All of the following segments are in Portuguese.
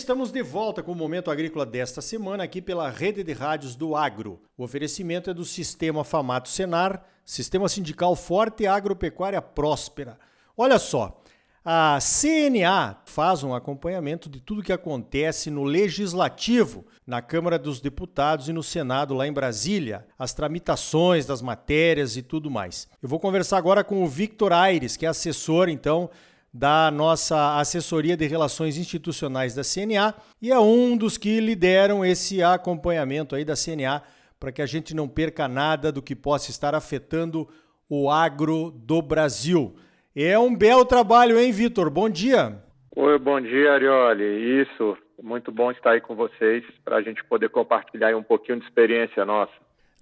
estamos de volta com o Momento Agrícola desta semana aqui pela Rede de Rádios do Agro. O oferecimento é do Sistema Famato Senar, Sistema Sindical Forte e Agropecuária Próspera. Olha só, a CNA faz um acompanhamento de tudo que acontece no Legislativo, na Câmara dos Deputados e no Senado lá em Brasília, as tramitações das matérias e tudo mais. Eu vou conversar agora com o Victor Aires, que é assessor, então, da nossa assessoria de relações institucionais da CNA e é um dos que lideram esse acompanhamento aí da CNA para que a gente não perca nada do que possa estar afetando o agro do Brasil. É um belo trabalho, hein, Vitor? Bom dia. Oi, bom dia, Arioli. Isso, muito bom estar aí com vocês para a gente poder compartilhar um pouquinho de experiência nossa.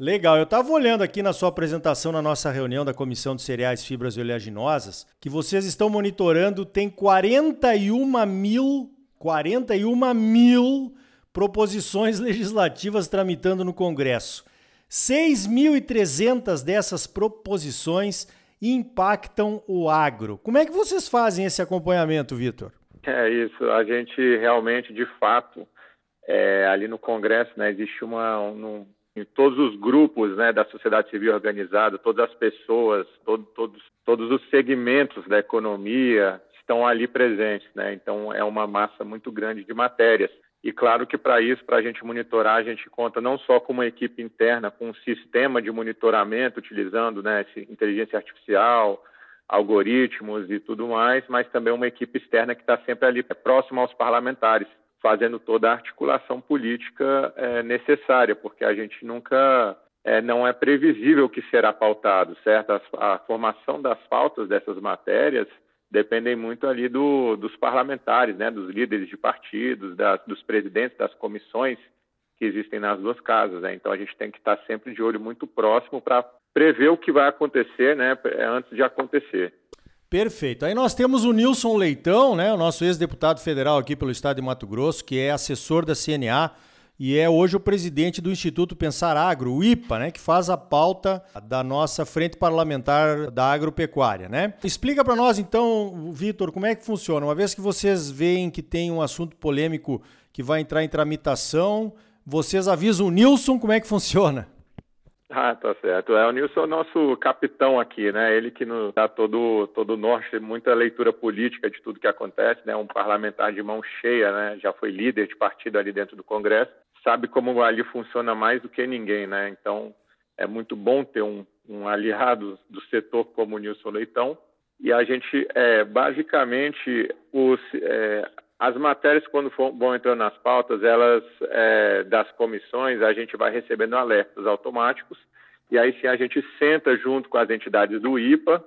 Legal, eu estava olhando aqui na sua apresentação na nossa reunião da Comissão de Cereais, Fibras e Oleaginosas, que vocês estão monitorando, tem 41 mil, 41 mil proposições legislativas tramitando no Congresso. 6.300 dessas proposições impactam o agro. Como é que vocês fazem esse acompanhamento, Vitor? É isso, a gente realmente, de fato, é, ali no Congresso, né, existe uma, um, todos os grupos né, da sociedade civil organizada, todas as pessoas, todo, todos, todos os segmentos da economia estão ali presentes. Né? Então, é uma massa muito grande de matérias. E claro que para isso, para a gente monitorar, a gente conta não só com uma equipe interna, com um sistema de monitoramento, utilizando né, inteligência artificial, algoritmos e tudo mais, mas também uma equipe externa que está sempre ali próxima aos parlamentares fazendo toda a articulação política é, necessária, porque a gente nunca é, não é previsível o que será pautado, certo? A, a, formação das pautas dessas matérias dependem muito ali do, dos parlamentares, né, dos líderes de partidos, das, dos presidentes das comissões que existem nas duas casas. Né? Então a gente tem que estar sempre de olho muito próximo para prever o que vai acontecer, né, antes de acontecer. Perfeito. Aí nós temos o Nilson Leitão, né, o nosso ex-deputado federal aqui pelo estado de Mato Grosso, que é assessor da CNA e é hoje o presidente do Instituto Pensar Agro, o IPA, né, que faz a pauta da nossa frente parlamentar da agropecuária, né? Explica para nós então, Vitor, como é que funciona? Uma vez que vocês veem que tem um assunto polêmico que vai entrar em tramitação, vocês avisam o Nilson como é que funciona? Ah, tá certo. É, o Nilson é o nosso capitão aqui, né? Ele que nos dá todo, todo o norte, muita leitura política de tudo que acontece, né? Um parlamentar de mão cheia, né? Já foi líder de partido ali dentro do Congresso, sabe como ali funciona mais do que ninguém, né? Então, é muito bom ter um, um aliado do setor como o Nilson Leitão. E a gente, é, basicamente, os, é, as matérias, quando for, vão entrando nas pautas, elas é, das comissões, a gente vai recebendo alertas automáticos, e aí sim a gente senta junto com as entidades do IPA,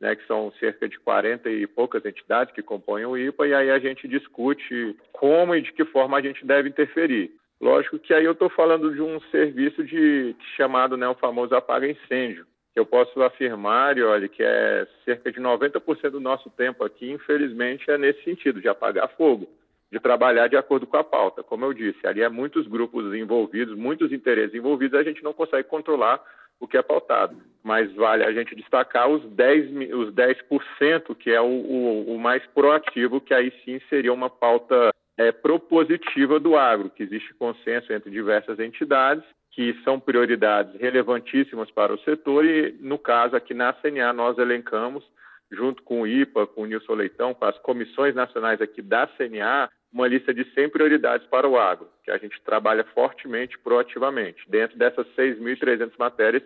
né, que são cerca de 40 e poucas entidades que compõem o IPA, e aí a gente discute como e de que forma a gente deve interferir. Lógico que aí eu estou falando de um serviço de chamado né, o famoso apaga-incêndio, que eu posso afirmar, e olha, que é cerca de 90% do nosso tempo aqui, infelizmente, é nesse sentido, de apagar fogo, de trabalhar de acordo com a pauta. Como eu disse, ali há muitos grupos envolvidos, muitos interesses envolvidos, a gente não consegue controlar o que é pautado. Mas vale a gente destacar os 10%, os 10% que é o, o, o mais proativo, que aí sim seria uma pauta é, propositiva do agro, que existe consenso entre diversas entidades que são prioridades relevantíssimas para o setor e, no caso, aqui na CNA nós elencamos, junto com o IPA, com o Nilson Leitão, com as comissões nacionais aqui da CNA, uma lista de 100 prioridades para o agro, que a gente trabalha fortemente, proativamente, dentro dessas 6.300 matérias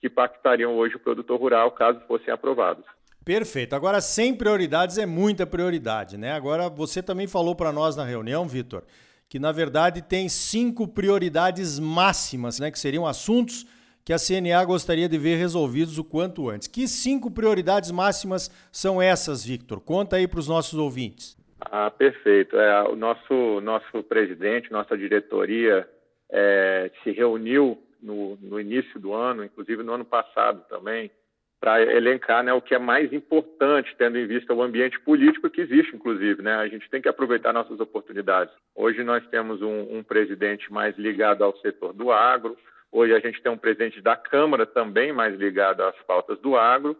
que impactariam hoje o produtor rural, caso fossem aprovadas. Perfeito. Agora, 100 prioridades é muita prioridade, né? Agora, você também falou para nós na reunião, Vitor, que na verdade tem cinco prioridades máximas, né, que seriam assuntos que a CNA gostaria de ver resolvidos o quanto antes. Que cinco prioridades máximas são essas, Victor? Conta aí para os nossos ouvintes. Ah, perfeito. É, o nosso, nosso presidente, nossa diretoria é, se reuniu no, no início do ano, inclusive no ano passado também, para elencar né, o que é mais importante, tendo em vista o ambiente político que existe, inclusive. Né? A gente tem que aproveitar nossas oportunidades. Hoje nós temos um, um presidente mais ligado ao setor do agro, hoje a gente tem um presidente da Câmara também mais ligado às pautas do agro,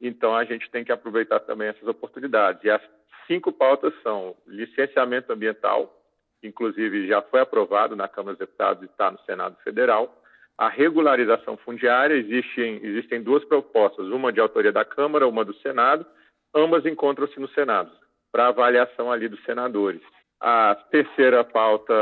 então a gente tem que aproveitar também essas oportunidades. E as cinco pautas são licenciamento ambiental, inclusive já foi aprovado na Câmara dos Deputados e está no Senado Federal. A regularização fundiária, existem, existem duas propostas, uma de autoria da Câmara, uma do Senado, ambas encontram-se no Senado, para avaliação ali dos senadores. A terceira pauta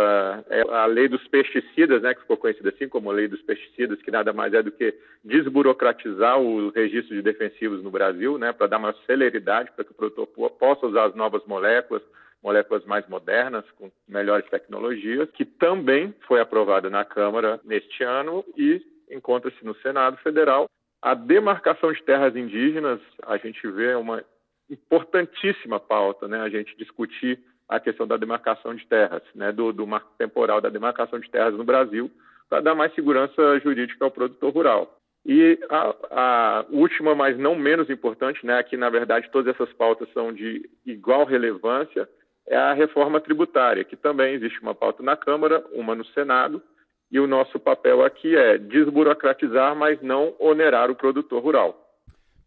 é a lei dos pesticidas, né, que ficou conhecida assim como lei dos pesticidas, que nada mais é do que desburocratizar o registro de defensivos no Brasil, né, para dar uma celeridade para que o produtor possa usar as novas moléculas, moléculas mais modernas, com melhores tecnologias, que também foi aprovada na Câmara neste ano e encontra-se no Senado Federal. A demarcação de terras indígenas, a gente vê uma importantíssima pauta, né, a gente discutir a questão da demarcação de terras, né, do, do marco temporal da demarcação de terras no Brasil, para dar mais segurança jurídica ao produtor rural. E a, a, última, mas não menos importante, né, aqui na verdade todas essas pautas são de igual relevância, é a reforma tributária, que também existe uma pauta na Câmara, uma no Senado, e o nosso papel aqui é desburocratizar, mas não onerar o produtor rural.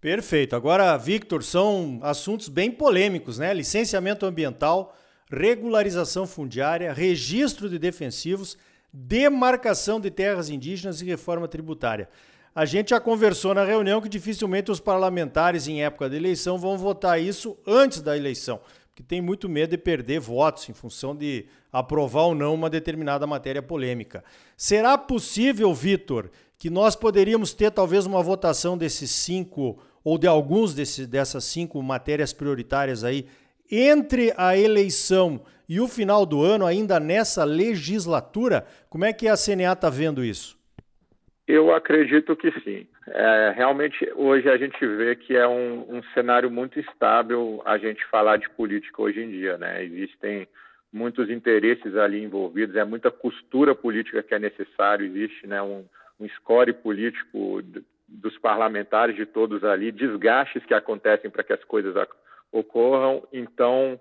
Perfeito. Agora, Victor, são assuntos bem polêmicos, né? Licenciamento ambiental, regularização fundiária, registro de defensivos, demarcação de terras indígenas e reforma tributária. A gente já conversou na reunião que dificilmente os parlamentares em época de eleição vão votar isso antes da eleição, porque tem muito medo de perder votos em função de aprovar ou não uma determinada matéria polêmica. Será possível, Vitor, que nós poderíamos ter talvez uma votação desses cinco ou de alguns desses, dessas cinco matérias prioritárias aí entre a eleição e o final do ano, ainda nessa legislatura, como é que a CNA está vendo isso? Eu acredito que sim. É, realmente, hoje a gente vê que é um, um, cenário muito instável a gente falar de política hoje em dia. Né? Existem muitos interesses ali envolvidos, é muita costura política que é necessário, existe né, um, um score político dos parlamentares de todos ali, desgastes que acontecem para que as coisas ocorram. Então,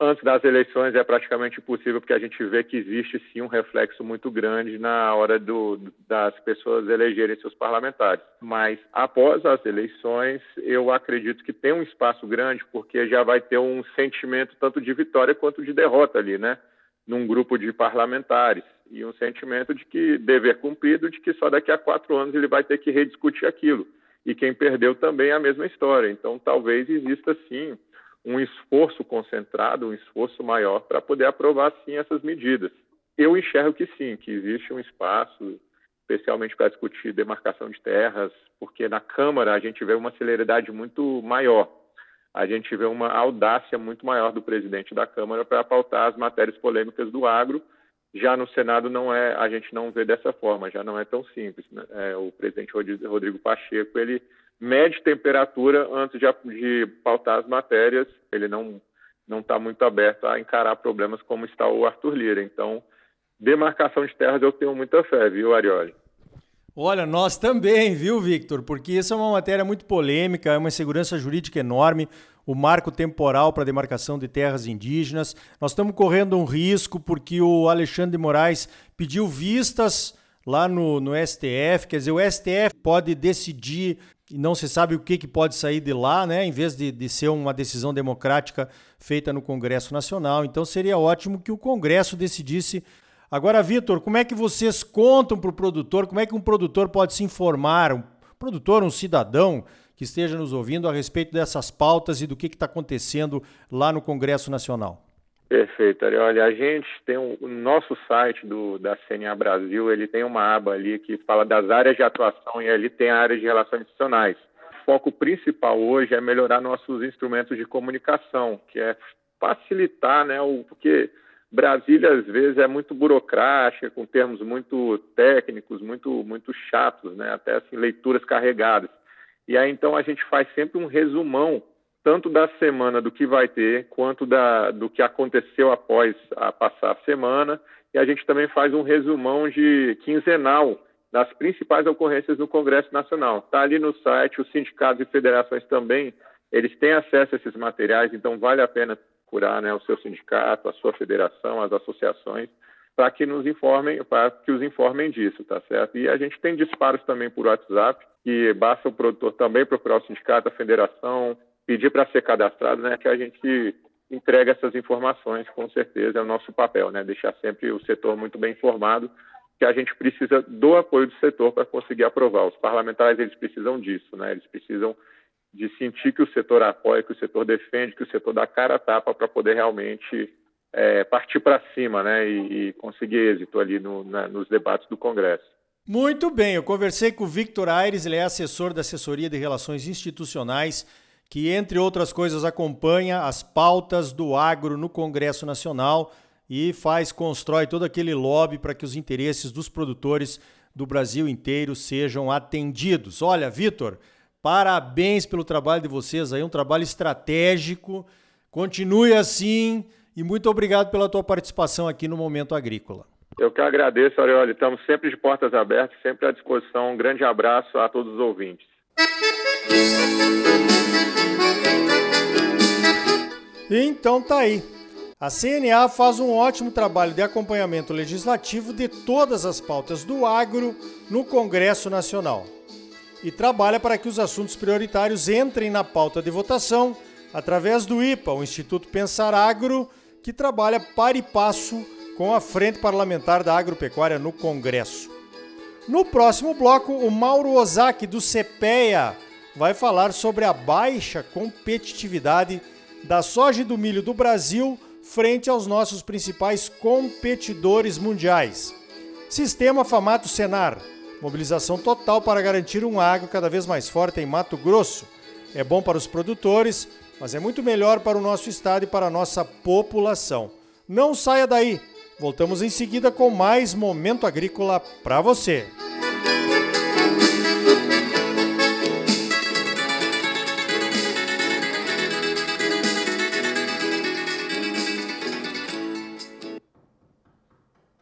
antes das eleições é praticamente impossível, porque a gente vê que existe sim um reflexo muito grande na hora do, das pessoas elegerem seus parlamentares. Mas após as eleições, eu acredito que tem um espaço grande, porque já vai ter um sentimento tanto de vitória quanto de derrota ali, né? Num grupo de parlamentares. E um sentimento de que dever cumprido, de que só daqui a quatro anos ele vai ter que rediscutir aquilo e quem perdeu também é a mesma história. Então, talvez exista sim um esforço concentrado, um esforço maior para poder aprovar sim essas medidas. Eu enxergo que sim, que existe um espaço, especialmente para discutir demarcação de terras, porque na Câmara a gente vê uma celeridade muito maior. A gente vê uma audácia muito maior do presidente da Câmara para pautar as matérias polêmicas do agro já no Senado não é, a gente não vê dessa forma, já não é tão simples. Né? É, o presidente Rodrigo Pacheco ele mede temperatura antes de, de pautar as matérias. Ele não não está muito aberto a encarar problemas como está o Arthur Lira. Então, demarcação de terras eu tenho muita fé, viu, Arioli? Olha, nós também, viu, Victor? Porque isso é uma matéria muito polêmica, é uma insegurança jurídica enorme o marco temporal para demarcação de terras indígenas. Nós estamos correndo um risco porque o Alexandre de Moraes pediu vistas lá no, no STF, quer dizer, o STF pode decidir e não se sabe o que, que pode sair de lá, né? Em vez de, de ser uma decisão democrática feita no Congresso Nacional. Então seria ótimo que o Congresso decidisse. Agora, Vitor, como é que vocês contam para o produtor? Como é que um produtor pode se informar? Um produtor, um cidadão que esteja nos ouvindo a respeito dessas pautas e do que está acontecendo lá no Congresso Nacional. Perfeito, Ari. Olha, a gente tem o, o nosso site do, da CNA Brasil, ele tem uma aba ali que fala das áreas de atuação e ali tem a área de relações institucionais. O foco principal hoje é melhorar nossos instrumentos de comunicação, que é facilitar, né, o, porque Brasília às vezes é muito burocrática, com termos muito técnicos, muito muito chatos, né, até assim leituras carregadas. E aí então a gente faz sempre um resumão tanto da semana do que vai ter, quanto da, do que aconteceu após a passar a semana, e a gente também faz um resumão de quinzenal das principais ocorrências no Congresso Nacional. Está ali no site, os sindicatos e federações também, eles têm acesso a esses materiais, então vale a pena procurar né, o seu sindicato, a sua federação, as associações, para que nos informem, para que os informem disso, tá certo? E a gente tem disparos também por WhatsApp, que basta o produtor também procurar o sindicato, a federação, pedir para ser cadastrado, né? Que a gente entrega essas informações, com certeza é o nosso papel, né? Deixar sempre o setor muito bem informado, que a gente precisa do apoio do setor para conseguir aprovar. Os parlamentares eles precisam disso, né? Eles precisam de sentir que o setor apoia, que o setor defende, que o setor dá cara a tapa para poder realmente é, partir para cima, né? E, e, conseguir êxito ali no, na, nos debates do Congresso. Muito bem, eu conversei com o Victor Aires, ele é assessor da Assessoria de Relações Institucionais, que, entre outras coisas, acompanha as pautas do agro no Congresso Nacional e faz, constrói todo aquele lobby para que os interesses dos produtores do Brasil inteiro sejam atendidos. Olha, Vitor, parabéns pelo trabalho de vocês aí, um trabalho estratégico. Continue assim e muito obrigado pela tua participação aqui no Momento Agrícola. Eu que agradeço, Arioli. Estamos sempre de portas abertas, sempre à disposição. Um grande abraço a todos os ouvintes. Então tá aí. A CNA faz um ótimo trabalho de acompanhamento legislativo de todas as pautas do agro no Congresso Nacional e trabalha para que os assuntos prioritários entrem na pauta de votação através do IPA, o Instituto Pensar Agro, que trabalha para e passo com a Frente Parlamentar da Agropecuária no Congresso. No próximo bloco, o Mauro Ozaki, do CPEA, vai falar sobre a baixa competitividade da soja e do milho do Brasil frente aos nossos principais competidores mundiais. Sistema Famato Senar. Mobilização total para garantir um agro cada vez mais forte em Mato Grosso. É bom para os produtores, mas é muito melhor para o nosso estado e para a nossa população. Não saia daí. Voltamos em seguida com mais momento agrícola para você.